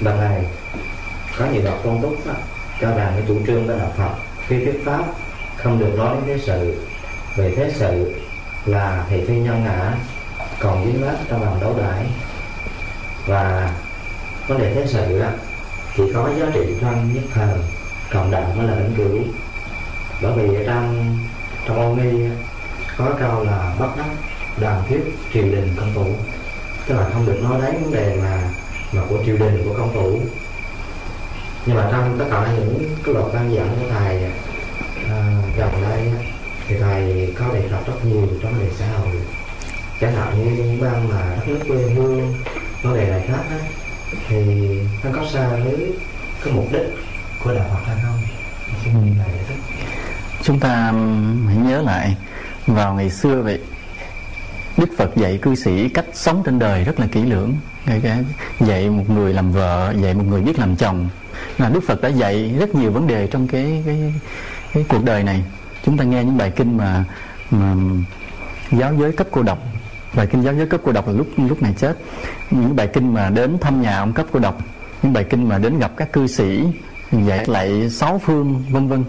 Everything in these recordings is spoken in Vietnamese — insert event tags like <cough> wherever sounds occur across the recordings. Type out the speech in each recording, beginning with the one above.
lần này có nhiều đọc tôn túc đó, cho rằng cái chủ trương của đạo Phật khi thuyết pháp không được nói đến thế sự. Về thế sự là thị phi nhân ngã còn dính mắc trong lòng đấu đại và vấn đề thế sự đó, chỉ có giá trị thân nhất thời còn đạo mới là vĩnh cửu bởi vì ở trong trong ông nghi có câu là bắt đắc đoàn thuyết triều đình công phủ. Tức là không được nói đến vấn đề mà mà của triều đình của công phủ. Nhưng mà trong tất cả những cái luật văn giảng của thầy à, gần đây thì thầy có đề cập rất nhiều trong đề xã hội. Chẳng hạn như những bang mà đất nước quê hương vấn đề này khác đó, thì nó có xa với cái mục đích của đạo Phật hay không? Xin ừ. thầy giải thích. Chúng ta hãy nhớ lại vào ngày xưa vậy Đức Phật dạy cư sĩ cách sống trên đời rất là kỹ lưỡng. Dạy một người làm vợ dạy một người biết làm chồng. Là Đức Phật đã dạy rất nhiều vấn đề trong cái cái, cái cuộc đời này. Chúng ta nghe những bài kinh mà mà giáo giới cấp cô độc. Bài kinh giáo giới cấp cô độc là lúc lúc này chết. Những bài kinh mà đến thăm nhà ông cấp cô độc. Những bài kinh mà đến gặp các cư sĩ dạy lại sáu phương vân vân.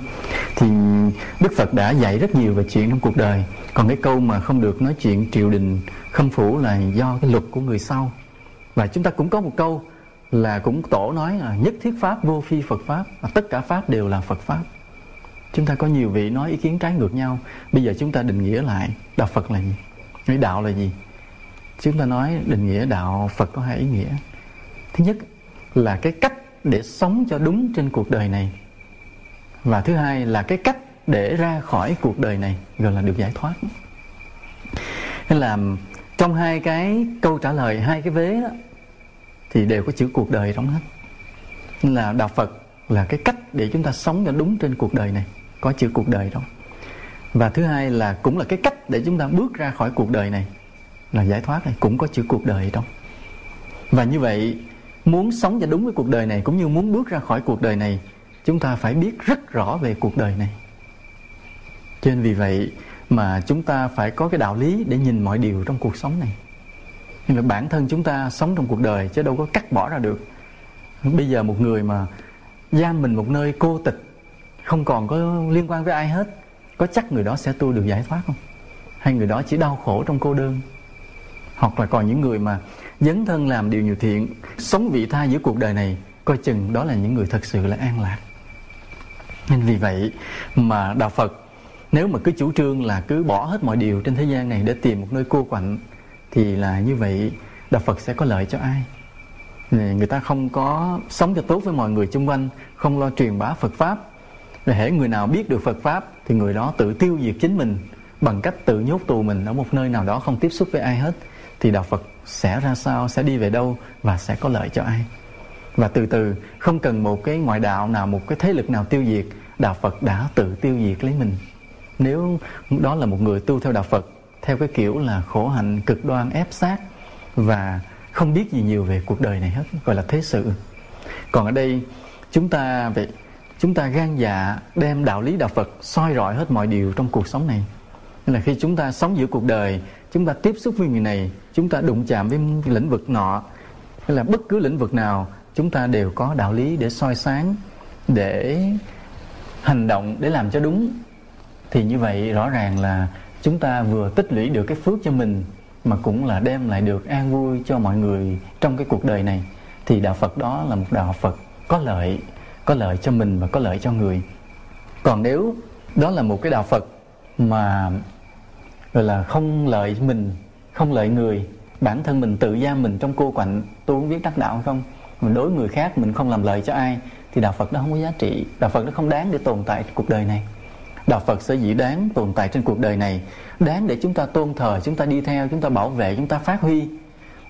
Thì Đức Phật đã dạy rất nhiều về chuyện trong cuộc đời còn cái câu mà không được nói chuyện triều đình khâm phủ là do cái luật của người sau. Và chúng ta cũng có một câu là cũng tổ nói là nhất thiết pháp, vô phi Phật pháp và tất cả pháp đều là Phật pháp. Chúng ta có nhiều vị nói ý kiến trái ngược nhau. Bây giờ chúng ta định nghĩa lại đạo Phật là gì? Cái đạo là gì? Chúng ta nói định nghĩa đạo Phật có hai ý nghĩa. Thứ nhất là cái cách để sống cho đúng trên cuộc đời này. Và thứ hai là cái cách để ra khỏi cuộc đời này, gọi là được giải thoát. Nên là trong hai cái câu trả lời, hai cái vế đó, thì đều có chữ cuộc đời trong hết. Nên là đạo phật là cái cách để chúng ta sống cho đúng trên cuộc đời này, có chữ cuộc đời đó. Và thứ hai là cũng là cái cách để chúng ta bước ra khỏi cuộc đời này, là giải thoát này, cũng có chữ cuộc đời trong và như vậy, muốn sống cho đúng với cuộc đời này, cũng như muốn bước ra khỏi cuộc đời này, chúng ta phải biết rất rõ về cuộc đời này cho nên vì vậy mà chúng ta phải có cái đạo lý để nhìn mọi điều trong cuộc sống này. Nhưng mà bản thân chúng ta sống trong cuộc đời chứ đâu có cắt bỏ ra được. Bây giờ một người mà giam mình một nơi cô tịch, không còn có liên quan với ai hết, có chắc người đó sẽ tu được giải thoát không? Hay người đó chỉ đau khổ trong cô đơn? Hoặc là còn những người mà dấn thân làm điều nhiều thiện, sống vị tha giữa cuộc đời này, coi chừng đó là những người thật sự là an lạc. Nên vì vậy mà đạo phật nếu mà cứ chủ trương là cứ bỏ hết mọi điều trên thế gian này để tìm một nơi cô quạnh, thì là như vậy đạo phật sẽ có lợi cho ai? Người ta không có sống cho tốt với mọi người xung quanh, không lo truyền bá phật pháp. Rồi hễ người nào biết được phật pháp thì người đó tự tiêu diệt chính mình bằng cách tự nhốt tù mình ở một nơi nào đó không tiếp xúc với ai hết. Thì đạo phật sẽ ra sao, sẽ đi về đâu và sẽ có lợi cho ai? Và từ từ, không cần một cái ngoại đạo nào, một cái thế lực nào tiêu diệt, đạo phật đã tự tiêu diệt lấy mình nếu đó là một người tu theo đạo phật, theo cái kiểu là khổ hạnh cực đoan ép sát và không biết gì nhiều về cuộc đời này hết, gọi là thế sự. Còn ở đây, chúng ta vậy chúng ta gan dạ đem đạo lý đạo phật soi rọi hết mọi điều trong cuộc sống này. Nên là khi chúng ta sống giữa cuộc đời, chúng ta tiếp xúc với người này, chúng ta đụng chạm với lĩnh vực nọ, hay là bất cứ lĩnh vực nào, chúng ta đều có đạo lý để soi sáng, để hành động, để làm cho đúng thì như vậy rõ ràng là chúng ta vừa tích lũy được cái phước cho mình mà cũng là đem lại được an vui cho mọi người trong cái cuộc đời này. Thì đạo Phật đó là một đạo Phật có lợi có lợi cho mình và có lợi cho người. Còn nếu đó là một cái đạo Phật mà, gọi là, không lợi mình, không lợi người, bản thân mình tự giam mình trong cô quạnh tôi không biết đắc đạo không, mình đối người khác mình không làm lợi cho ai, thì đạo Phật đó không có giá trị, đạo Phật nó không đáng để tồn tại cuộc đời này đạo Phật sẽ dĩ đáng tồn tại trên cuộc đời này, đáng để chúng ta tôn thờ, chúng ta đi theo, chúng ta bảo vệ, chúng ta phát huy.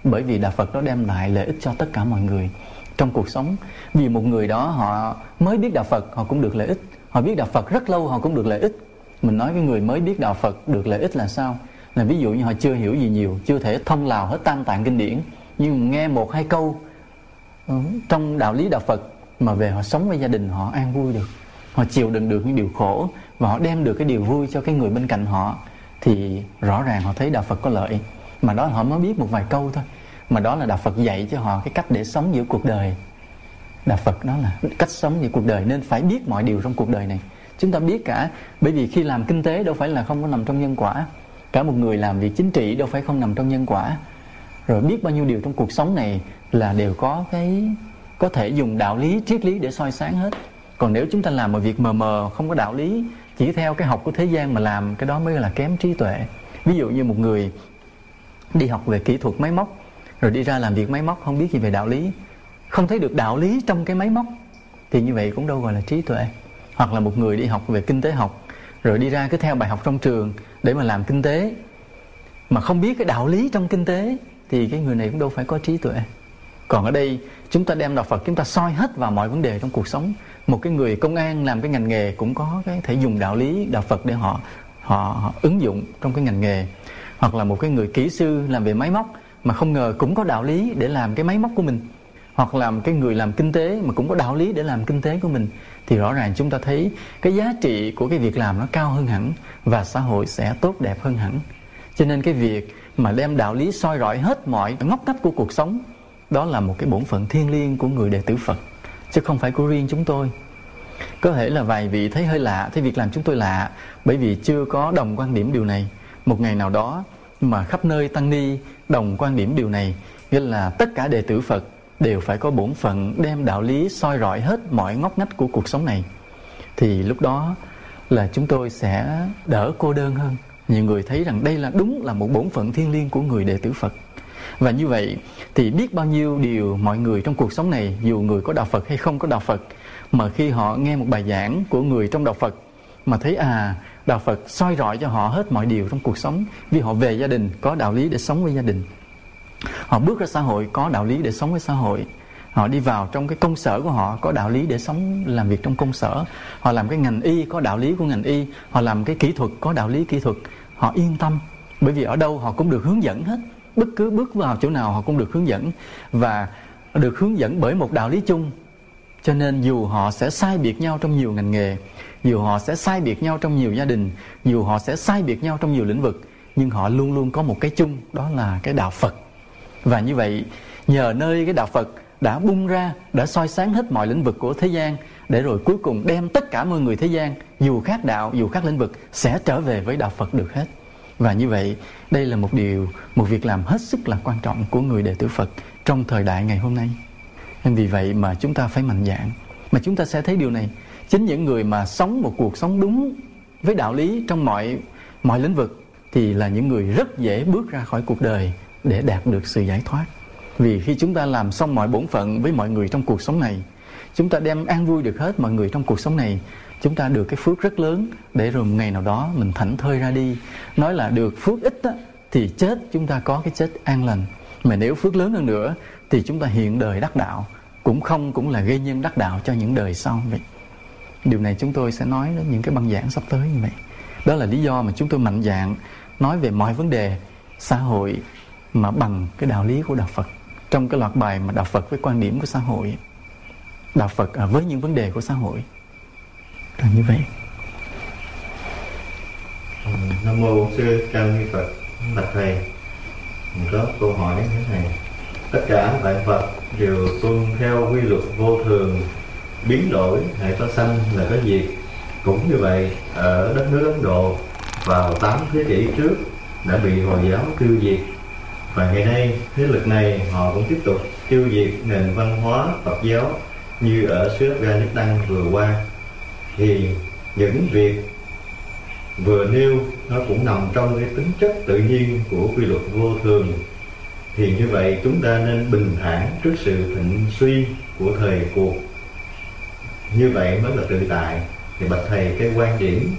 Bởi vì đạo Phật nó đem lại lợi ích cho tất cả mọi người. Trong cuộc sống, vì một người đó họ mới biết đạo Phật, họ cũng được lợi ích. Họ biết đạo Phật rất lâu, họ cũng được lợi ích. Mình nói với người mới biết đạo Phật được lợi ích là sao? Là ví dụ như họ chưa hiểu gì nhiều, chưa thể thông lào hết tam tạng kinh điển, nhưng nghe một hai câu ừ, trong đạo lý đạo Phật mà về họ sống với gia đình họ an vui được. Họ chịu đựng được những điều khổ và họ đem được cái điều vui cho cái người bên cạnh họ, thì rõ ràng họ thấy đạo Phật có lợi. Mà đó họ mới biết một vài câu thôi. Mà đó là đạo Phật dạy cho họ cái cách để sống giữa cuộc đời. Đạo phật đó là cách sống giữa cuộc đời nên phải biết mọi điều trong cuộc đời này. Chúng ta biết cả, bởi vì khi làm kinh tế đâu phải là không có nằm trong nhân quả. Cả một người làm việc chính trị đâu phải không nằm trong nhân quả. Rồi biết bao nhiêu điều trong cuộc sống này là đều có cái, có thể dùng đạo lý, triết lý để soi sáng hết. Còn nếu chúng ta làm một việc mờ mờ, không có đạo lý chỉ theo cái học của thế gian mà làm, cái đó mới là kém trí tuệ. Ví dụ như một người đi học về kỹ thuật máy móc, rồi đi ra làm việc máy móc, không biết gì về đạo lý. Không thấy được đạo lý trong cái máy móc, thì như vậy cũng đâu gọi là trí tuệ. Hoặc là một người đi học về kinh tế học, rồi đi ra cứ theo bài học trong trường để mà làm kinh tế, mà không biết cái đạo lý trong kinh tế, thì cái người này cũng đâu phải có trí tuệ còn ở đây chúng ta đem đạo Phật chúng ta soi hết vào mọi vấn đề trong cuộc sống. Một cái người công an làm cái ngành nghề cũng có cái thể dùng đạo lý đạo Phật để họ họ, họ ứng dụng trong cái ngành nghề. Hoặc là một cái người kỹ sư làm về máy móc mà không ngờ cũng có đạo lý để làm cái máy móc của mình. Hoặc làm cái người làm kinh tế mà cũng có đạo lý để làm kinh tế của mình. Thì rõ ràng chúng ta thấy cái giá trị của cái việc làm nó cao hơn hẳn và xã hội sẽ tốt đẹp hơn hẳn. Cho nên cái việc mà đem đạo lý soi rọi hết mọi ngóc ngách của cuộc sống đó là một cái bổn phận thiêng liêng của người đệ tử Phật, chứ không phải của riêng chúng tôi. Có thể là vài vị thấy hơi lạ, thấy việc làm chúng tôi lạ, bởi vì chưa có đồng quan điểm điều này. Một ngày nào đó mà khắp nơi tăng ni, đồng quan điểm điều này, nghĩa là tất cả đệ tử Phật đều phải có bổn phận đem đạo lý soi rọi hết mọi ngóc ngách của cuộc sống này. Thì lúc đó là chúng tôi sẽ đỡ cô đơn hơn. Nhiều người thấy rằng đây là đúng là một bổn phận thiêng liêng của người đệ tử Phật và như vậy thì biết bao nhiêu điều mọi người trong cuộc sống này, dù người có đạo Phật hay không có đạo Phật, mà khi họ nghe một bài giảng của người trong đạo Phật mà thấy à đạo Phật soi rọi cho họ hết mọi điều trong cuộc sống, vì họ về gia đình, có đạo lý để sống với gia đình. Họ bước ra xã hội, có đạo lý để sống với xã hội. Họ đi vào trong cái công sở của họ, có đạo lý để sống, làm việc trong công sở. Họ làm cái ngành y, có đạo lý của ngành y. Họ làm cái kỹ thuật, có đạo lý kỹ thuật. Họ yên tâm, bởi vì ở đâu họ cũng được hướng dẫn hết bất cứ bước vào chỗ nào họ cũng được hướng dẫn và được hướng dẫn bởi một đạo lý chung. Cho nên dù họ sẽ sai biệt nhau trong nhiều ngành nghề, dù họ sẽ sai biệt nhau trong nhiều gia đình, dù họ sẽ sai biệt nhau trong nhiều lĩnh vực, nhưng họ luôn luôn có một cái chung, đó là cái đạo phật. Và như vậy, nhờ nơi cái đạo phật đã bung ra, đã soi sáng hết mọi lĩnh vực của thế gian, để rồi cuối cùng đem tất cả mọi người thế gian, dù khác đạo, dù khác lĩnh vực, sẽ trở về với đạo phật được hết và như vậy, đây là một điều, một việc làm hết sức là quan trọng của người đệ tử phật trong thời đại ngày hôm nay. Nên vì vậy mà chúng ta phải mạnh dạn. Mà chúng ta sẽ thấy điều này. Chính những người mà sống một cuộc sống đúng với đạo lý trong mọi mọi lĩnh vực thì là những người rất dễ bước ra khỏi cuộc đời để đạt được sự giải thoát. Vì khi chúng ta làm xong mọi bổn phận với mọi người trong cuộc sống này, chúng ta đem an vui được hết mọi người trong cuộc sống này chúng ta được cái phước rất lớn để rồi một ngày nào đó mình thảnh thơi ra đi. Nói là được phước ít á, thì chết chúng ta có cái chết an lành. Mà nếu phước lớn hơn nữa thì chúng ta hiện đời đắc đạo. Cũng không cũng là gây nhân đắc đạo cho những đời sau vậy. Điều này chúng tôi sẽ nói đến những cái băng giảng sắp tới như vậy. Đó là lý do mà chúng tôi mạnh dạng nói về mọi vấn đề xã hội mà bằng cái đạo lý của đạo Phật. Trong cái loạt bài mà đạo Phật với quan điểm của xã hội đạo Phật à, với những vấn đề của xã hội là như vậy. Ừ, Nam mô sư ca ni Phật, bạch thầy. Có câu hỏi thế này. Tất cả đại Phật đều tuân theo quy luật vô thường, biến đổi hệ có sanh là có diệt. Cũng như vậy, ở đất nước Ấn Độ, vào 8 thế kỷ trước, đã bị Hồi giáo tiêu diệt. Và ngày nay, thế lực này, họ cũng tiếp tục tiêu diệt nền văn hóa Phật giáo như ở xứ Afghanistan vừa qua thì những việc vừa nêu nó cũng nằm trong cái tính chất tự nhiên của quy luật vô thường. Thì như vậy chúng ta nên bình thản trước sự thịnh suy của thời cuộc. Như vậy mới là tự tại. Thì bạch thầy cái quan điểm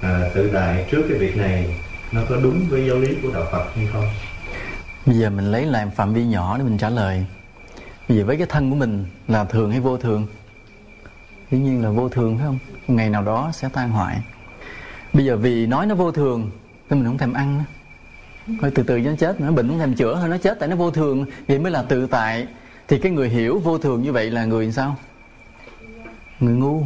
à, tự tại trước cái việc này nó có đúng với giáo lý của đạo Phật hay không? Bây giờ mình lấy làm phạm vi nhỏ để mình trả lời. Bây giờ với cái thân của mình là thường hay vô thường? Dĩ nhiên là vô thường, phải không? Ngày nào đó sẽ tan hoại. Bây giờ vì nói nó vô thường nên mình không thèm ăn nữa. Thôi từ từ nó chết nó bệnh không thèm chữa, thôi nó chết tại nó vô thường. Vậy mới là tự tại. Thì cái người hiểu vô thường như vậy là người sao? Người ngu.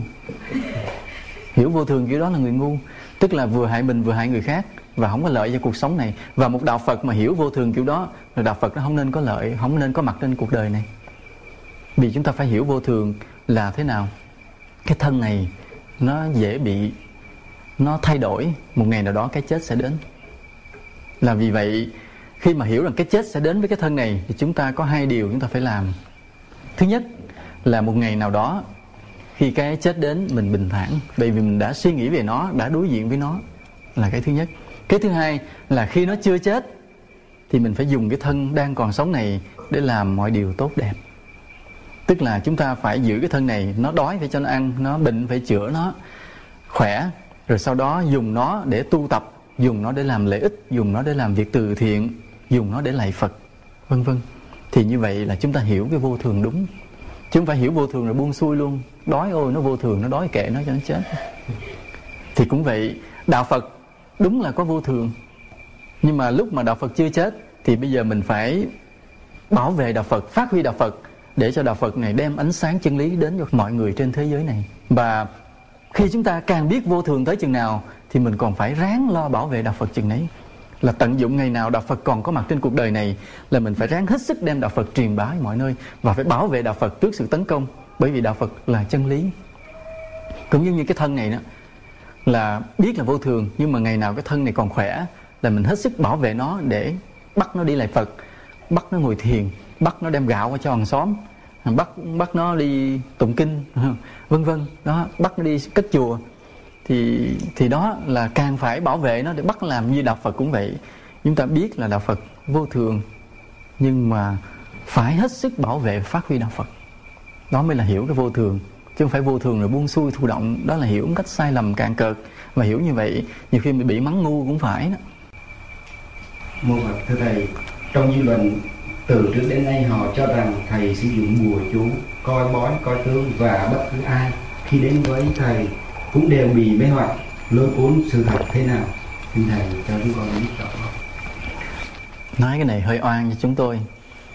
Hiểu vô thường kiểu đó là người ngu. Tức là vừa hại mình, vừa hại người khác và không có lợi cho cuộc sống này. Và một đạo Phật mà hiểu vô thường kiểu đó, là đạo Phật nó không nên có lợi, không nên có mặt trên cuộc đời này. Vì chúng ta phải hiểu vô thường là thế nào? Cái thân này nó dễ bị, nó thay đổi. Một ngày nào đó cái chết sẽ đến. Là vì vậy, khi mà hiểu rằng cái chết sẽ đến với cái thân này, thì chúng ta có hai điều chúng ta phải làm. Thứ nhất là một ngày nào đó, khi cái chết đến, mình bình thản, bởi vì mình đã suy nghĩ về nó, đã đối diện với nó, là cái thứ nhất. Cái thứ hai là khi nó chưa chết, thì mình phải dùng cái thân đang còn sống này để làm mọi điều tốt đẹp tức là chúng ta phải giữ cái thân này, nó đói phải cho nó ăn, nó bệnh phải chữa nó khỏe, rồi sau đó dùng nó để tu tập, dùng nó để làm lợi ích, dùng nó để làm việc từ thiện, dùng nó để lạy phật, vân vân. Thì như vậy là chúng ta hiểu cái vô thường đúng. Chứ không phải hiểu vô thường rồi buông xuôi luôn. Đói ôi, nó vô thường, nó đói kệ nó cho nó chết. Thì cũng vậy, đạo phật đúng là có vô thường. Nhưng mà lúc mà đạo phật chưa chết, thì bây giờ mình phải bảo vệ đạo phật, phát huy đạo phật để cho đạo phật này đem ánh sáng chân lý đến cho mọi người trên thế giới này. Và khi chúng ta càng biết vô thường tới chừng nào, thì mình còn phải ráng lo bảo vệ đạo phật chừng ấy là tận dụng ngày nào đạo Phật còn có mặt trên cuộc đời này, là mình phải ráng hết sức đem đạo Phật truyền bá mọi nơi và phải bảo vệ đạo Phật trước sự tấn công, bởi vì đạo Phật là chân lý. Cũng như như cái thân này đó, là biết là vô thường, nhưng mà ngày nào cái thân này còn khỏe, là mình hết sức bảo vệ nó để bắt nó đi lại Phật, bắt nó ngồi thiền bắt nó đem gạo qua cho hàng xóm, bắt bắt nó đi tụng kinh, <laughs> vân vân. Đó, bắt nó đi cất chùa. Thì thì đó là càng phải bảo vệ nó để bắt làm như đạo Phật cũng vậy. Chúng ta biết là đạo Phật vô thường, nhưng mà phải hết sức bảo vệ phát huy đạo Phật. Đó mới là hiểu cái vô thường, chứ không phải vô thường rồi buông xuôi thụ động. Đó là hiểu một cách sai lầm càng cợt. Và hiểu như vậy, nhiều khi mình bị mắng ngu cũng phải đó. Mô Phật, thưa thầy, trong dư luận từ trước đến nay họ cho rằng thầy sử dụng bùa chú, coi bói, coi tướng và bất cứ ai. Khi đến với thầy, cũng đều bị mê hoặc, lôi cuốn sự thật thế nào. Xin thầy cho chúng con biết rõ. Nói cái này hơi oan cho chúng tôi,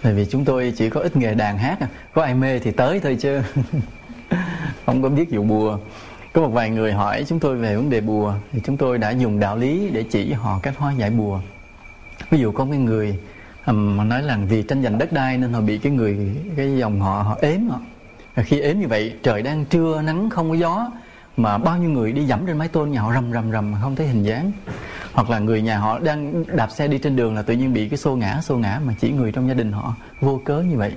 bởi vì chúng tôi chỉ có ít nghề đàn hát à. có ai mê thì tới thôi chứ. <laughs> Không có biết dụ bùa. Có một vài người hỏi chúng tôi về vấn đề bùa, thì chúng tôi đã dùng đạo lý để chỉ họ cách hóa giải bùa. Ví dụ có cái người mà nói là vì tranh giành đất đai nên họ bị cái người, cái dòng họ họ ếm họ. Khi ếm như vậy, trời đang trưa, nắng, không có gió, mà bao nhiêu người đi dẫm trên mái tôn, nhà họ rầm rầm rầm, mà không thấy hình dáng. Hoặc là người nhà họ đang đạp xe đi trên đường là tự nhiên bị cái xô ngã xô ngã, mà chỉ người trong gia đình họ vô cớ như vậy.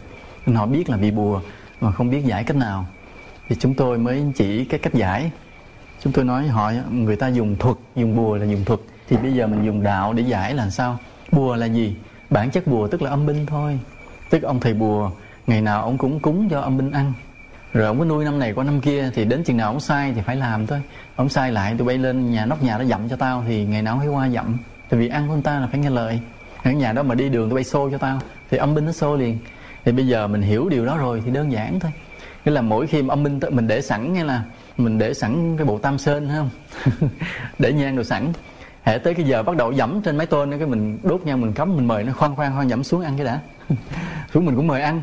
Nên họ biết là bị bùa, mà không biết giải cách nào. Thì chúng tôi mới chỉ cái cách giải. Chúng tôi nói họ người ta dùng thuật, dùng bùa là dùng thuật. Thì bây giờ mình dùng đạo để giải là sao? Bùa là gì? Bản chất bùa tức là âm binh thôi. Tức ông thầy bùa, ngày nào ông cũng cúng cho âm binh ăn. Rồi ông có nuôi năm này qua năm kia, thì đến chừng nào ông sai thì phải làm thôi. Ông sai lại tôi bay lên nhà nóc nhà nó dặm cho tao, thì ngày nào phải qua dặm. Tại vì ăn của người ta là phải nghe lời. Ở nhà đó mà đi đường tôi bay xô cho tao, thì âm binh nó xô liền. Thì bây giờ mình hiểu điều đó rồi thì đơn giản thôi. Nghĩa là mỗi khi âm binh mình để sẵn nghe là mình để sẵn cái bộ tam sơn không? <laughs> Để nhang đồ sẵn hệ tới cái giờ bắt đầu dẫm trên máy tôn cái mình đốt nhau mình cấm mình mời nó khoan khoan khoan, dẫm xuống ăn cái đã. <laughs> Xuống mình cũng mời ăn.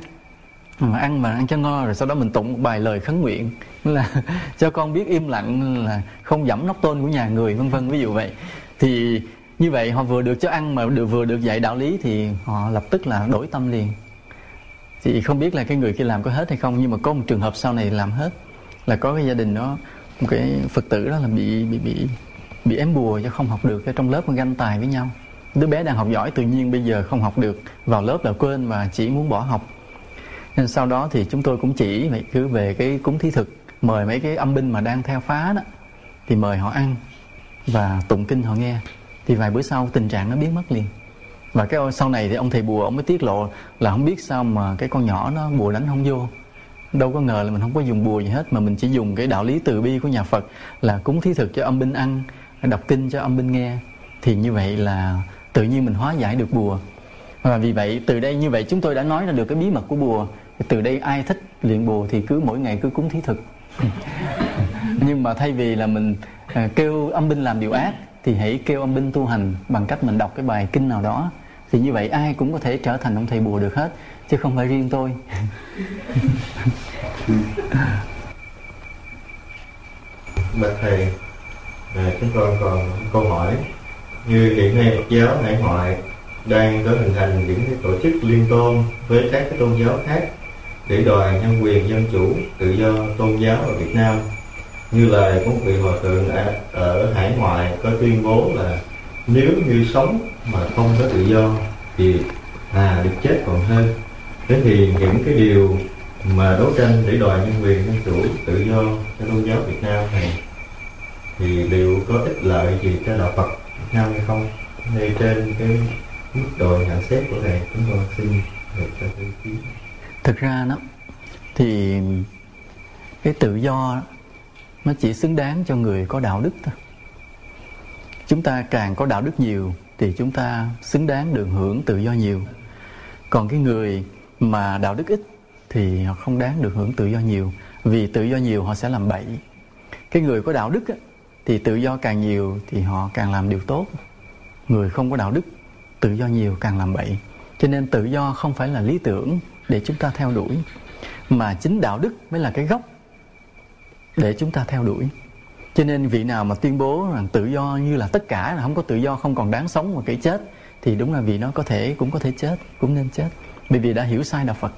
Mà ăn mà ăn cho ngon rồi sau đó mình tụng một bài lời khấn nguyện. Là <laughs> cho con biết im lặng là không dẫm nóc tôn của nhà người, vân vân, ví dụ vậy. Thì như vậy họ vừa được cho ăn mà được, vừa được dạy đạo lý thì họ lập tức là đổi tâm liền. Thì không biết là cái người kia làm có hết hay không, nhưng mà có một trường hợp sau này làm hết. Là có cái gia đình đó, một cái phật tử đó là bị bị bị bị ém bùa cho không học được cho trong lớp mà ganh tài với nhau. Đứa bé đang học giỏi tự nhiên bây giờ không học được, vào lớp là quên và chỉ muốn bỏ học. Nên sau đó thì chúng tôi cũng chỉ vậy cứ về cái cúng thí thực, mời mấy cái âm binh mà đang theo phá đó, thì mời họ ăn và tụng kinh họ nghe. Thì vài bữa sau tình trạng nó biến mất liền. Và cái sau này thì ông thầy bùa ông mới tiết lộ là không biết sao mà cái con nhỏ nó bùa đánh không vô. Đâu có ngờ là mình không có dùng bùa gì hết, mà mình chỉ dùng cái đạo lý từ bi của nhà Phật là cúng thí thực cho âm binh ăn đọc kinh cho âm binh nghe, thì như vậy là tự nhiên mình hóa giải được bùa. Và vì vậy, từ đây như vậy chúng tôi đã nói ra được cái bí mật của bùa. Từ đây ai thích luyện bùa thì cứ mỗi ngày cứ cúng thí thực. <laughs> Nhưng mà thay vì là mình à, kêu âm binh làm điều ác, thì hãy kêu âm binh tu hành bằng cách mình đọc cái bài kinh nào đó. Thì như vậy ai cũng có thể trở thành ông thầy bùa được hết, chứ không phải riêng tôi. <laughs> Bạch thầy à, chúng con còn câu hỏi như hiện nay Phật giáo hải ngoại đang có hình thành những cái tổ chức liên tôn với các cái tôn giáo khác để đòi nhân quyền dân chủ tự do tôn giáo ở Việt Nam. Như lời của một vị hòa thượng ở hải ngoại có tuyên bố là nếu như sống mà không có tự do thì à được chết còn hơn. Thế thì những cái điều mà đấu tranh để đòi nhân quyền dân chủ tự do cho tôn giáo Việt Nam này thì liệu có ích lợi gì cho đạo Phật Việt Nam hay không? Ngay trên cái mức độ nhận xét của thầy chúng tôi xin được cho ý kiến thực ra đó thì cái tự do nó chỉ xứng đáng cho người có đạo đức thôi. Chúng ta càng có đạo đức nhiều thì chúng ta xứng đáng được hưởng tự do nhiều. Còn cái người mà đạo đức ít thì họ không đáng được hưởng tự do nhiều vì tự do nhiều họ sẽ làm bậy. Cái người có đạo đức á, thì tự do càng nhiều thì họ càng làm điều tốt. Người không có đạo đức, tự do nhiều càng làm bậy. Cho nên tự do không phải là lý tưởng để chúng ta theo đuổi, mà chính đạo đức mới là cái gốc để chúng ta theo đuổi. Cho nên vị nào mà tuyên bố rằng tự do như là tất cả, là không có tự do, không còn đáng sống mà cái chết, thì đúng là vì nó có thể, cũng có thể chết, cũng nên chết. Bởi vì đã hiểu sai đạo Phật.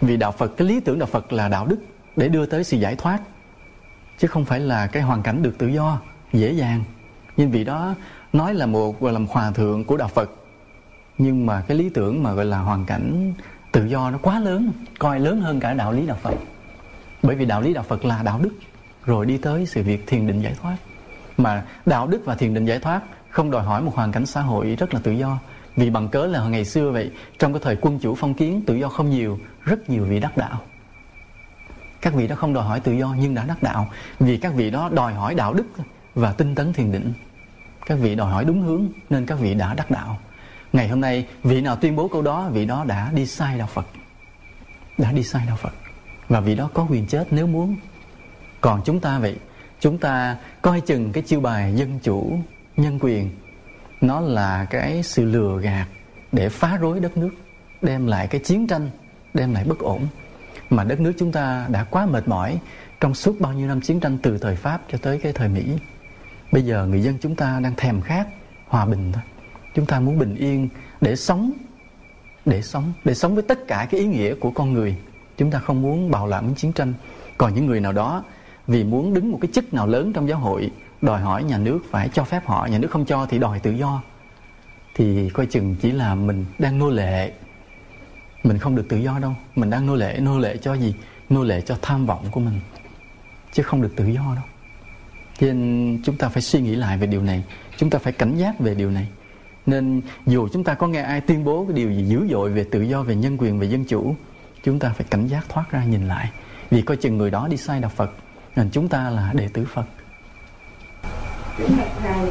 Vì đạo Phật, cái lý tưởng đạo Phật là đạo đức để đưa tới sự giải thoát chứ không phải là cái hoàn cảnh được tự do, dễ dàng. Nhưng vì đó, nói là một, gọi là một hòa thượng của đạo Phật. Nhưng mà cái lý tưởng mà gọi là hoàn cảnh tự do nó quá lớn, coi lớn hơn cả đạo lý đạo Phật. Bởi vì đạo lý đạo Phật là đạo đức, rồi đi tới sự việc thiền định giải thoát. Mà đạo đức và thiền định giải thoát không đòi hỏi một hoàn cảnh xã hội rất là tự do. Vì bằng cớ là ngày xưa vậy, trong cái thời quân chủ phong kiến, tự do không nhiều, rất nhiều vị đắc đạo các vị đó không đòi hỏi tự do, nhưng đã đắc đạo. Vì các vị đó đòi hỏi đạo đức và tinh tấn thiền định. Các vị đòi hỏi đúng hướng, nên các vị đã đắc đạo. Ngày hôm nay, vị nào tuyên bố câu đó, vị đó đã đi sai đạo phật. Đã đi sai đạo phật. Và vị đó có quyền chết nếu muốn. Còn chúng ta vậy, chúng ta coi chừng cái chiêu bài dân chủ, nhân quyền. Nó là cái sự lừa gạt để phá rối đất nước, đem lại cái chiến tranh, đem lại bất ổn mà đất nước chúng ta đã quá mệt mỏi trong suốt bao nhiêu năm chiến tranh từ thời Pháp cho tới cái thời Mỹ. Bây giờ người dân chúng ta đang thèm khát hòa bình thôi. Chúng ta muốn bình yên để sống, để sống, để sống với tất cả cái ý nghĩa của con người. Chúng ta không muốn bạo loạn chiến tranh. Còn những người nào đó vì muốn đứng một cái chức nào lớn trong giáo hội đòi hỏi nhà nước phải cho phép họ, nhà nước không cho thì đòi tự do. Thì coi chừng chỉ là mình đang nô lệ mình không được tự do đâu. Mình đang nô lệ nô lệ cho gì? Nô lệ cho tham vọng của mình, chứ không được tự do đâu. Cho nên chúng ta phải suy nghĩ lại về điều này. Chúng ta phải cảnh giác về điều này. Nên dù chúng ta có nghe ai tuyên bố cái điều gì dữ dội về tự do, về nhân quyền, về dân chủ, chúng ta phải cảnh giác thoát ra nhìn lại. Vì coi chừng người đó đi sai đạo phật, nên chúng ta là đệ tử phật. Thầy,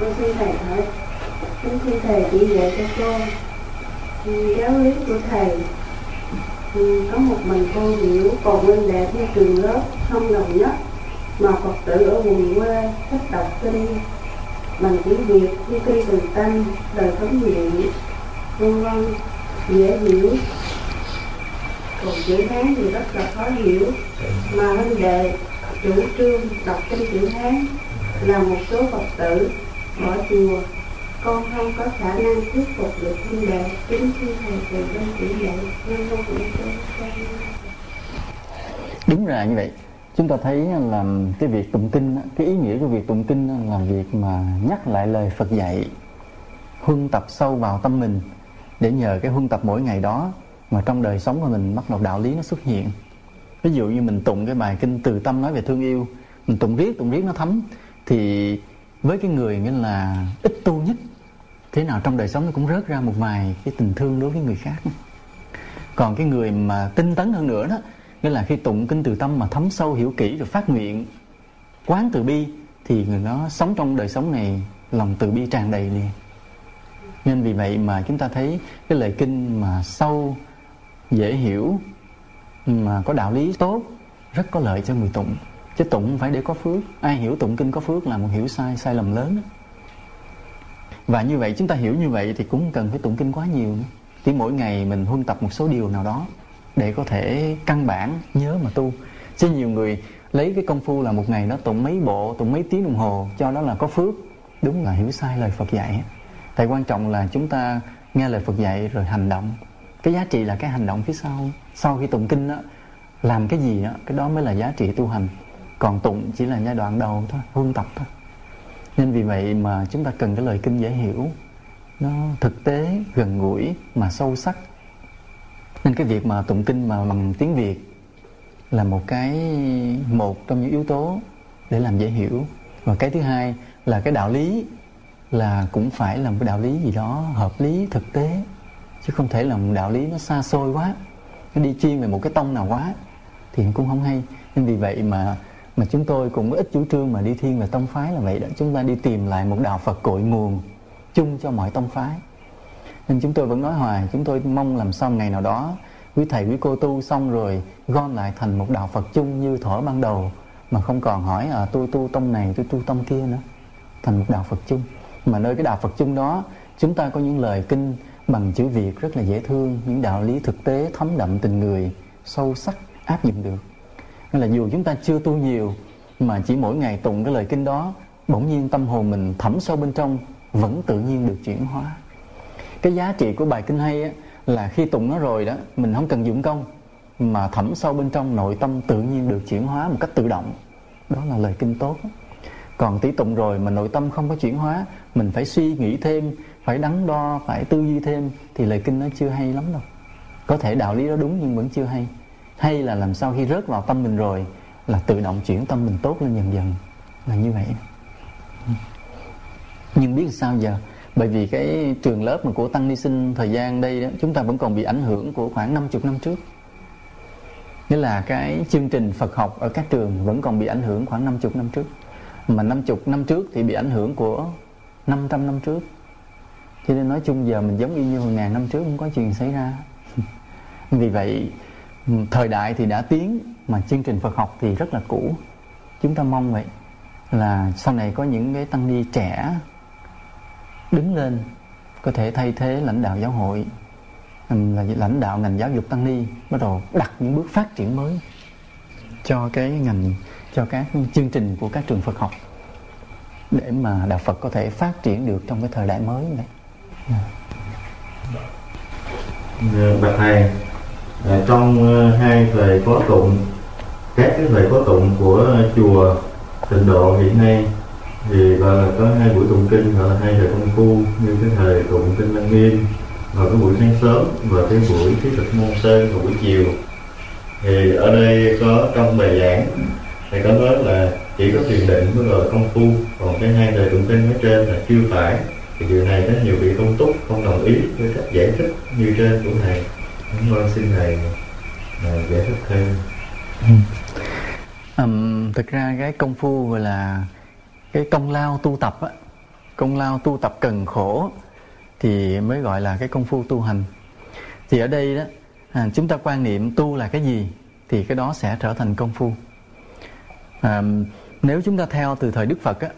con xin thầy hỏi con xin thầy chỉ dạy cho con giáo lý của thầy có một mình cô hiểu còn nguyên đẹp như trường lớp không đồng nhất, mà phật tử ở vùng quê thích đọc kinh. Bằng tiếng việt như cây từ tâm đời thống nhị vân vân, dễ hiểu. Còn chữ hán thì rất là khó hiểu, mà huynh đệ chủ trương đọc kinh chữ hán là một số phật tử bỏ chùa con không có khả năng thuyết phục được huynh đệ, kính khi thầy từ bên chỉ dạy nên con cũng đúng là như vậy, chúng ta thấy là cái việc tụng kinh cái ý nghĩa của việc tụng kinh là việc mà nhắc lại lời Phật dạy, huân tập sâu vào tâm mình để nhờ cái huân tập mỗi ngày đó mà trong đời sống của mình bắt đầu đạo lý nó xuất hiện. Ví dụ như mình tụng cái bài kinh từ tâm nói về thương yêu, mình tụng riết tụng riết nó thấm, thì với cái người nghĩa là ít tu nhất thế nào trong đời sống nó cũng rớt ra một vài cái tình thương đối với người khác. Còn cái người mà tinh tấn hơn nữa đó, nghĩa là khi tụng kinh từ tâm mà thấm sâu hiểu kỹ rồi phát nguyện, quán từ bi, thì người nó sống trong đời sống này, lòng từ bi tràn đầy liền. Nên vì vậy mà chúng ta thấy cái lời kinh mà sâu, dễ hiểu, mà có đạo lý tốt, rất có lợi cho người tụng. Chứ tụng không phải để có phước. Ai hiểu tụng kinh có phước là một hiểu sai sai lầm lớn. đó và như vậy, chúng ta hiểu như vậy thì cũng cần phải tụng kinh quá nhiều nữa. Chỉ mỗi ngày mình huân tập một số điều nào đó để có thể căn bản nhớ mà tu. Chứ nhiều người lấy cái công phu là một ngày nó tụng mấy bộ, tụng mấy tiếng đồng hồ, cho đó là có phước. Đúng là hiểu sai lời phật dạy tại quan trọng là chúng ta nghe lời phật dạy rồi hành động. Cái giá trị là cái hành động phía sau. Sau khi tụng kinh đó làm cái gì đó cái đó mới là giá trị tu hành. Còn tụng chỉ là giai đoạn đầu thôi, huân tập thôi nên vì vậy mà chúng ta cần cái lời kinh dễ hiểu. Nó thực tế, gần gũi mà sâu sắc. Nên cái việc mà tụng kinh mà bằng tiếng việt là một cái, một trong những yếu tố để làm dễ hiểu. Và cái thứ hai là cái đạo lý, là cũng phải là một cái đạo lý gì đó hợp lý, thực tế. Chứ không thể là một đạo lý nó xa xôi quá, nó đi chuyên về một cái tông nào quá, thì cũng không hay. Nên vì vậy mà mà chúng tôi cũng ít chủ trương mà đi thiên về tông phái là vậy đó. Chúng ta đi tìm lại một đạo Phật cội nguồn chung cho mọi tông phái. Nên chúng tôi vẫn nói hoài, chúng tôi mong làm sao ngày nào đó quý thầy, quý cô tu xong rồi gom lại thành một đạo Phật chung như thở ban đầu. Mà không còn hỏi à tôi tu tông này, tôi tu tông kia nữa. Thành một đạo Phật chung. Mà nơi cái đạo Phật chung đó, chúng ta có những lời kinh bằng chữ Việt rất là dễ thương, những đạo lý thực tế, thấm đậm tình người, sâu sắc, áp dụng được nên là dù chúng ta chưa tu nhiều mà chỉ mỗi ngày tụng cái lời kinh đó bỗng nhiên tâm hồn mình thẩm sâu bên trong vẫn tự nhiên được chuyển hóa. Cái giá trị của bài kinh hay á, là khi tụng nó rồi đó mình không cần dụng công mà thẩm sâu bên trong nội tâm tự nhiên được chuyển hóa một cách tự động. Đó là lời kinh tốt. Còn tí tụng rồi mà nội tâm không có chuyển hóa mình phải suy nghĩ thêm phải đắn đo phải tư duy thêm thì lời kinh nó chưa hay lắm đâu. Có thể đạo lý đó đúng nhưng vẫn chưa hay hay là làm sao khi rớt vào tâm mình rồi là tự động chuyển tâm mình tốt lên dần dần. Là như vậy. Nhưng biết sao giờ? Bởi vì cái trường lớp mà của tăng ni sinh thời gian đây đó, chúng ta vẫn còn bị ảnh hưởng của khoảng 50 năm trước. Nghĩa là cái chương trình Phật học ở các trường vẫn còn bị ảnh hưởng khoảng 50 năm trước. Mà 50 năm trước thì bị ảnh hưởng của 500 năm trước. Cho nên nói chung giờ mình giống y như hồi ngàn năm trước, không có chuyện xảy ra. <laughs> Vì vậy Ừ, thời đại thì đã tiến mà chương trình Phật học thì rất là cũ chúng ta mong vậy là sau này có những cái tăng ni trẻ đứng lên có thể thay thế lãnh đạo giáo hội là lãnh đạo ngành giáo dục tăng ni bắt đầu đặt những bước phát triển mới cho cái ngành cho các chương trình của các trường Phật học để mà đạo Phật có thể phát triển được trong cái thời đại mới này. Yeah. Bạch thầy, à, trong ờ, hai thời có tụng, các cái thời có tụng của chùa Tịnh Độ hiện nay thì và là có hai buổi tụng kinh hoặc là hai thời công phu như cái thời tụng kinh Lăng Nghiêm vào cái buổi sáng sớm và cái buổi thí thực môn sơn vào buổi chiều. Thì ở đây có trong bài giảng thầy có nói là chỉ có thiền định mới gọi là công phu còn cái hai lời tụng kinh ở trên là chưa phải. Thì điều này có nhiều vị công túc không đồng ý với cách giải thích như trên của thầy chúng con xin thầy à, giải thích thêm. Um, thực ra cái công phu gọi là cái công lao tu tập á công lao tu tập cần khổ thì mới gọi là cái công phu tu hành. Thì ở đây đó à, chúng ta quan niệm tu là cái gì thì cái đó sẽ trở thành công phu. À, nếu chúng ta theo từ thời đức phật á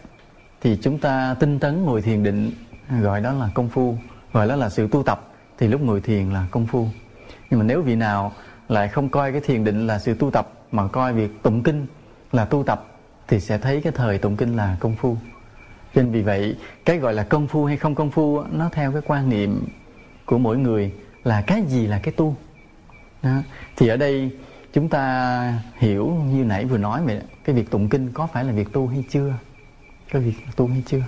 thì chúng ta tinh tấn ngồi thiền định gọi đó là công phu gọi đó là sự tu tập thì lúc ngồi thiền là công phu nhưng mà nếu vị nào lại không coi cái thiền định là sự tu tập, mà coi việc tụng kinh là tu tập, thì sẽ thấy cái thời tụng kinh là công phu. Cho nên vì vậy, cái gọi là công phu hay không công phu nó theo cái quan niệm của mỗi người là cái gì là cái tu. Đó. thì ở đây chúng ta hiểu như nãy vừa nói vậy, cái việc tụng kinh có phải là việc tu hay chưa? Cái việc tu hay chưa?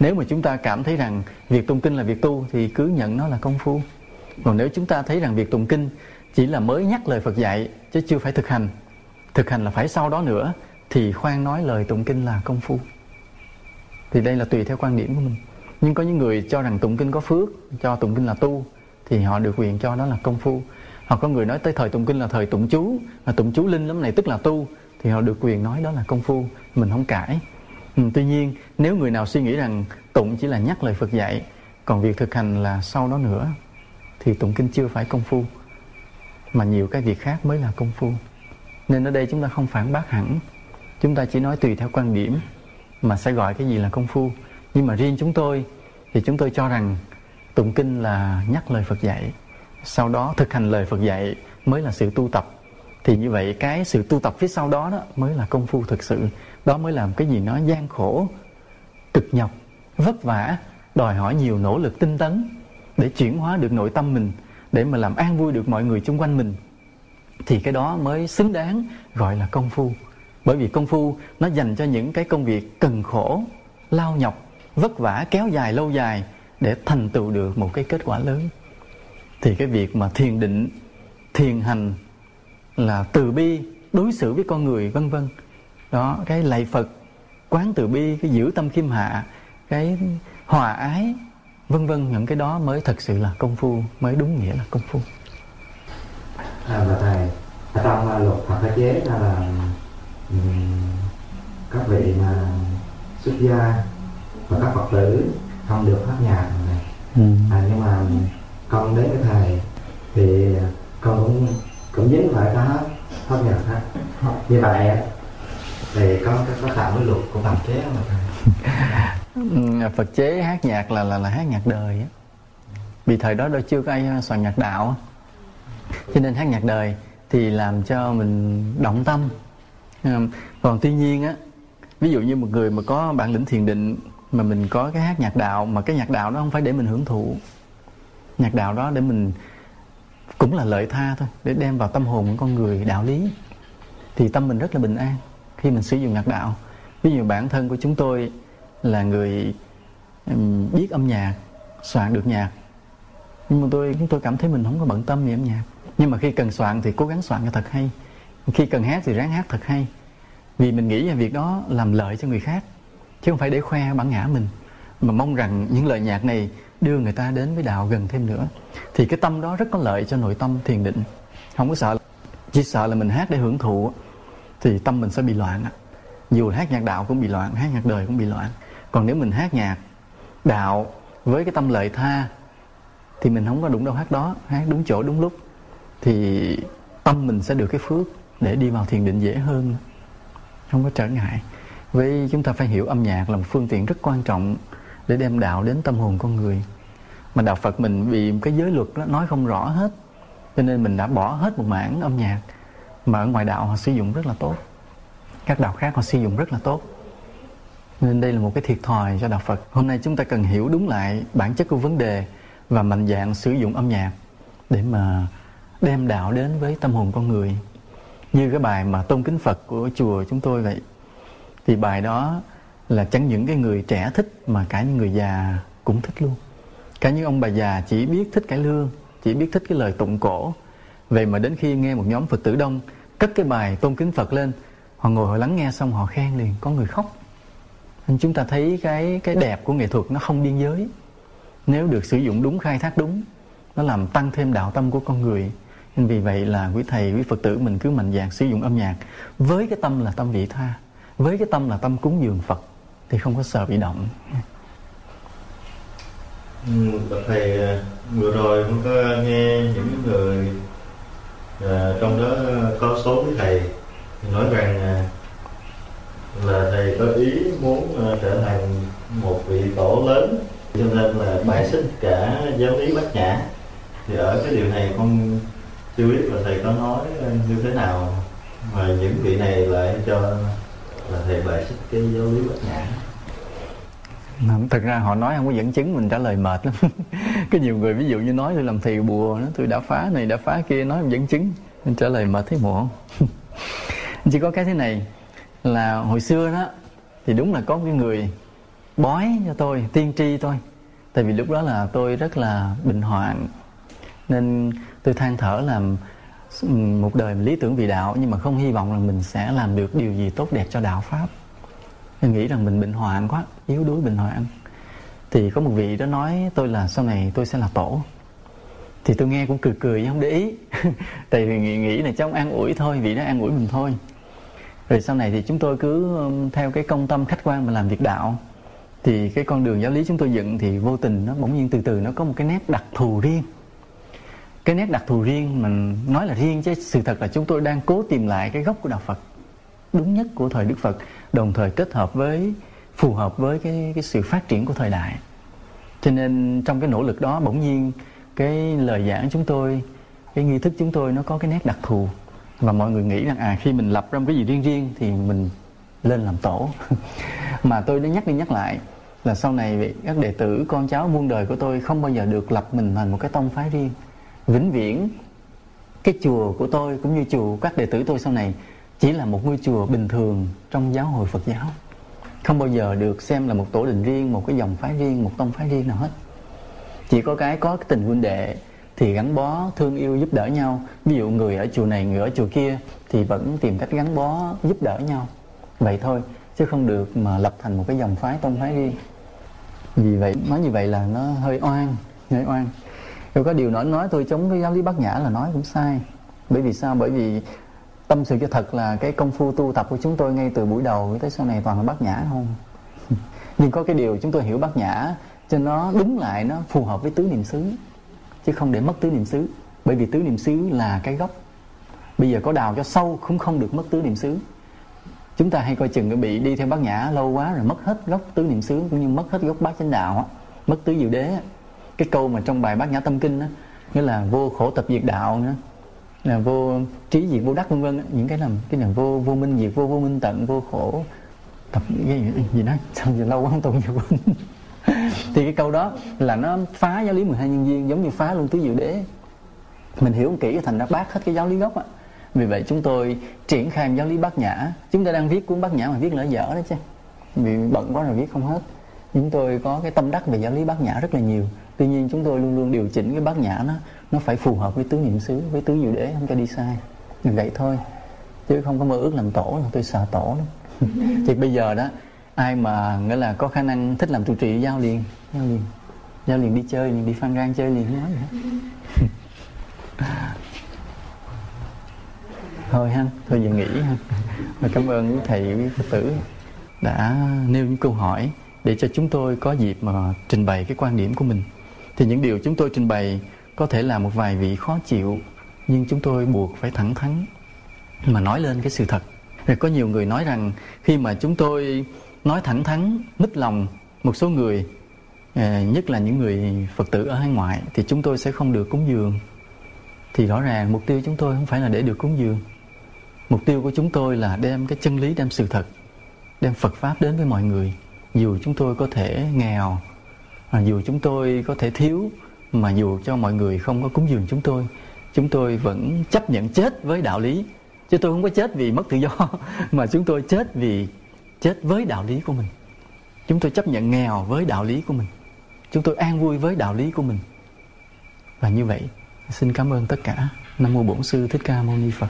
Nếu mà chúng ta cảm thấy rằng việc tụng kinh là việc tu, thì cứ nhận nó là công phu còn nếu chúng ta thấy rằng việc tụng kinh chỉ là mới nhắc lời Phật dạy chứ chưa phải thực hành thực hành là phải sau đó nữa thì khoan nói lời tụng kinh là công phu. Thì đây là tùy theo quan điểm của mình. Nhưng có những người cho rằng tụng kinh có phước cho tụng kinh là tu thì họ được quyền cho đó là công phu. Hoặc có người nói tới thời tụng kinh là thời tụng chú là tụng chú linh lắm này tức là tu thì họ được quyền nói đó là công phu. Mình không cãi. Ừ, tuy nhiên nếu người nào suy nghĩ rằng tụng chỉ là nhắc lời phật dạy còn việc thực hành là sau đó nữa thì tụng kinh chưa phải công phu, mà nhiều cái việc khác mới là công phu. Nên ở đây chúng ta không phản bác hẳn. Chúng ta chỉ nói tùy theo quan điểm mà sẽ gọi cái gì là công phu. Nhưng mà riêng chúng tôi thì chúng tôi cho rằng tụng kinh là nhắc lời Phật dạy, sau đó thực hành lời Phật dạy mới là sự tu tập. Thì như vậy cái sự tu tập phía sau đó đó mới là công phu thực sự. Đó mới làm cái gì nó gian khổ, cực nhọc, vất vả, đòi hỏi nhiều nỗ lực tinh tấn để chuyển hóa được nội tâm mình, để mà làm an vui được mọi người xung quanh mình, thì cái đó mới xứng đáng gọi là công phu. Bởi vì công phu nó dành cho những cái công việc cần khổ, lao nhọc, vất vả, kéo dài lâu dài để thành tựu được một cái kết quả lớn. Thì cái việc mà thiền định, thiền hành là từ bi, đối xử với con người, vân vân. Đó, cái lạy phật, quán từ bi, cái giữ tâm khiêm hạ, cái hòa ái vân vân những cái đó mới thật sự là công phu mới đúng nghĩa là công phu. À, và thầy trong uh, luật Phật chế ra là um, các vị mà xuất gia và các phật tử không được hát nhạc này. Ừ. à, nhưng mà con đến với thầy thì con cũng cũng dính phải có hát hát nhạc hát như vậy thì có có phạm với luật của Phật chế không thầy <laughs> Ừ, Phật chế hát nhạc là là là hát nhạc đời á. Vì thời đó đâu chưa có ai à, soạn nhạc đạo cho nên hát nhạc đời thì làm cho mình động tâm. Ừ, còn tuy nhiên á, ví dụ như một người mà có bản lĩnh thiền định mà mình có cái hát nhạc đạo, mà cái nhạc đạo đó không phải để mình hưởng thụ. Nhạc đạo đó để mình cũng là lợi tha thôi, để đem vào tâm hồn của con người đạo lý. Thì tâm mình rất là bình an khi mình sử dụng nhạc đạo. Ví dụ bản thân của chúng tôi là người biết âm nhạc, soạn được nhạc. Nhưng mà tôi, chúng tôi cảm thấy mình không có bận tâm về âm nhạc. Nhưng mà khi cần soạn thì cố gắng soạn cho thật hay. Khi cần hát thì ráng hát thật hay. Vì mình nghĩ là việc đó làm lợi cho người khác, chứ không phải để khoe bản ngã mình. Mà mong rằng những lời nhạc này đưa người ta đến với đạo gần thêm nữa. Thì cái tâm đó rất có lợi cho nội tâm thiền định. Không có sợ chỉ sợ là mình hát để hưởng thụ, thì tâm mình sẽ bị loạn dù hát nhạc đạo cũng bị loạn, hát nhạc đời cũng bị loạn còn nếu mình hát nhạc đạo với cái tâm lợi tha, thì mình không có đúng đâu hát đó, hát đúng chỗ, đúng lúc, thì tâm mình sẽ được cái phước để đi vào thiền định dễ hơn. Không có trở ngại. Với chúng ta phải hiểu âm nhạc là một phương tiện rất quan trọng để đem đạo đến tâm hồn con người. Mà đạo Phật mình vì cái giới luật đó nói không rõ hết, cho nên mình đã bỏ hết một mảng âm nhạc mà ở ngoài đạo họ sử dụng rất là tốt. Các đạo khác họ sử dụng rất là tốt nên đây là một cái thiệt thòi cho đạo Phật. Hôm nay chúng ta cần hiểu đúng lại bản chất của vấn đề và mạnh dạng sử dụng âm nhạc để mà đem đạo đến với tâm hồn con người. Như cái bài mà tôn kính Phật của chùa chúng tôi vậy, thì bài đó là chẳng những cái người trẻ thích mà cả những người già cũng thích luôn. Cả những ông bà già chỉ biết thích cải lương, chỉ biết thích cái lời tụng cổ. Vậy mà đến khi nghe một nhóm phật tử đông cất cái bài tôn kính phật lên, họ ngồi họ lắng nghe xong họ khen liền, có người khóc chúng ta thấy cái cái đẹp của nghệ thuật nó không biên giới. Nếu được sử dụng đúng khai thác đúng nó làm tăng thêm đạo tâm của con người. Nên vì vậy là quý thầy quý phật tử mình cứ mạnh dạn sử dụng âm nhạc. Với cái tâm là tâm vị tha với cái tâm là tâm cúng dường phật thì không có sợ bị động. Ừ, thầy à, vừa rồi cũng có nghe những người à, trong đó có số quý thầy nói rằng à, là thầy có ý muốn ờ, trở thành một vị tổ lớn, cho nên là bài xích cả giáo lý bát nhã. Thì ở cái điều này con chưa biết là thầy có nói ờ, như thế nào, mà những vị này lại cho là thầy bài xích cái giáo lý bát nhã. Thật ra họ nói không có dẫn chứng, mình trả lời mệt lắm. <laughs> Có nhiều người ví dụ như nói, tôi làm thầy bùa nó tôi đã phá này, đã phá kia, nói không dẫn chứng. Nên trả lời mệt thấy muộn <laughs> chỉ có cái thế này là hồi xưa đó thì đúng là có cái người bói cho tôi tiên tri tôi. Tại vì lúc đó là tôi rất là bình hoạn. Nên tôi than thở làm một đời lý tưởng vì đạo nhưng mà không hy vọng là mình sẽ làm được điều gì tốt đẹp cho đạo pháp. Tôi nghĩ rằng mình bệnh hoạn quá yếu đuối bệnh hoạn. Thì có một vị đó nói tôi là sau này tôi sẽ là tổ. Thì tôi nghe cũng cười cười không để ý. <laughs> Tại vì nghĩ, nghĩ là trong an ủi thôi vị đó an ủi mình thôi rồi sau này thì chúng tôi cứ theo cái công tâm khách quan mà làm việc đạo. Thì cái con đường giáo lý chúng tôi dựng thì vô tình nó bỗng nhiên từ từ nó có một cái nét đặc thù riêng. Cái nét đặc thù riêng mình nói là riêng chứ sự thật là chúng tôi đang cố tìm lại cái gốc của đạo Phật đúng nhất của thời Đức Phật đồng thời kết hợp với phù hợp với cái cái sự phát triển của thời đại. Cho nên trong cái nỗ lực đó bỗng nhiên cái lời giảng chúng tôi cái nghi thức chúng tôi nó có cái nét đặc thù và mọi người nghĩ rằng à khi mình lập ra một cái gì riêng riêng thì mình lên làm tổ. <laughs> Mà tôi đã nhắc đi nhắc lại là sau này các đệ tử, con cháu muôn đời của tôi không bao giờ được lập mình thành một cái tông phái riêng. Vĩnh viễn, cái chùa của tôi cũng như chùa các đệ tử tôi sau này chỉ là một ngôi chùa bình thường trong giáo hội Phật giáo. Không bao giờ được xem là một tổ đình riêng, một cái dòng phái riêng, một tông phái riêng nào hết. Chỉ có cái có cái tình huynh đệ thì gắn bó, thương yêu giúp đỡ nhau. Ví dụ người ở chùa này, người ở chùa kia thì vẫn tìm cách gắn bó, giúp đỡ nhau. Vậy thôi, chứ không được mà lập thành một cái dòng phái, tông phái riêng. Vì vậy, nói như vậy là nó hơi oan hơi oan. Rồi có điều nói nói tôi chống cái giáo lý bát nhã là nói cũng sai. Bởi vì sao? Bởi vì tâm sự cho thật là cái công phu tu tập của chúng tôi ngay từ buổi đầu tới sau này toàn là bát nhã không? <laughs> Nhưng có cái điều chúng tôi hiểu bát nhã cho nó đúng lại, nó phù hợp với tứ niệm xứ chứ không để mất tứ niệm xứ. Bởi vì tứ niệm xứ là cái gốc. Bây giờ có đào cho sâu cũng không được mất tứ niệm xứ. Chúng ta hay coi chừng cái bị đi theo bát nhã lâu quá rồi mất hết gốc tứ niệm xứ cũng như mất hết gốc bát chánh đạo á mất tứ diệu đế á. Cái câu mà trong bài bát nhã tâm kinh á nghĩa là vô khổ tập diệt đạo nữa là vô trí diệt vô đắc vân vân những cái làm cái là vô vô minh diệt vô vô minh tận vô khổ tập cái gì, gì đó. <laughs> Xong giờ lâu quá không tụng nhiều thì cái câu đó là nó phá giáo lý 12 nhân viên giống như phá luôn tứ diệu đế. Mình hiểu kỹ, thành ra bác hết cái giáo lý gốc á. Vì vậy chúng tôi triển khai giáo lý bát nhã. Chúng ta đang viết cuốn bát nhã mà viết lỡ dở đó chứ. Vì bận quá rồi viết không hết. Chúng tôi có cái tâm đắc về giáo lý bát nhã rất là nhiều. Tuy nhiên chúng tôi luôn luôn điều chỉnh cái bát nhã nó nó phải phù hợp với tứ niệm xứ, với tứ diệu đế, không cho đi sai. Vậy thôi. Chứ không có mơ ước làm tổ là tôi sợ tổ lắm. <laughs> Thì bây giờ đó ai mà, nghĩa là có khả năng thích làm trụ trì giao liền giao liền. Giao liền đi chơi liền, đi phan rang chơi liền, nói vậy. <laughs> Thôi ha, thôi giờ nghỉ ha. Và cảm ơn quý thầy quý phật tử đã nêu những câu hỏi để cho chúng tôi có dịp mà trình bày cái quan điểm của mình. Thì những điều chúng tôi trình bày có thể là một vài vị khó chịu, nhưng chúng tôi buộc phải thẳng thắn mà nói lên cái sự thật. Rồi có nhiều người nói rằng khi mà chúng tôi nói thẳng thắn mít lòng một số người à, nhất là những người phật tử ở hải ngoại, thì chúng tôi sẽ không được cúng dường. Thì rõ ràng mục tiêu chúng tôi không phải là để được cúng dường. Mục tiêu của chúng tôi là đem cái chân lý, đem sự thật, đem phật pháp đến với mọi người. Dù chúng tôi có thể nghèo à, dù chúng tôi có thể thiếu, mà dù cho mọi người không có cúng dường chúng tôi chúng tôi vẫn chấp nhận chết với đạo lý. Chứ tôi không có chết vì mất tự do, <laughs> mà chúng tôi chết vì chết với đạo lý của mình. Chúng tôi chấp nhận nghèo với đạo lý của mình. Chúng tôi an vui với đạo lý của mình. Và như vậy, xin cảm ơn tất cả nam mô bổn sư thích ca mâu ni phật.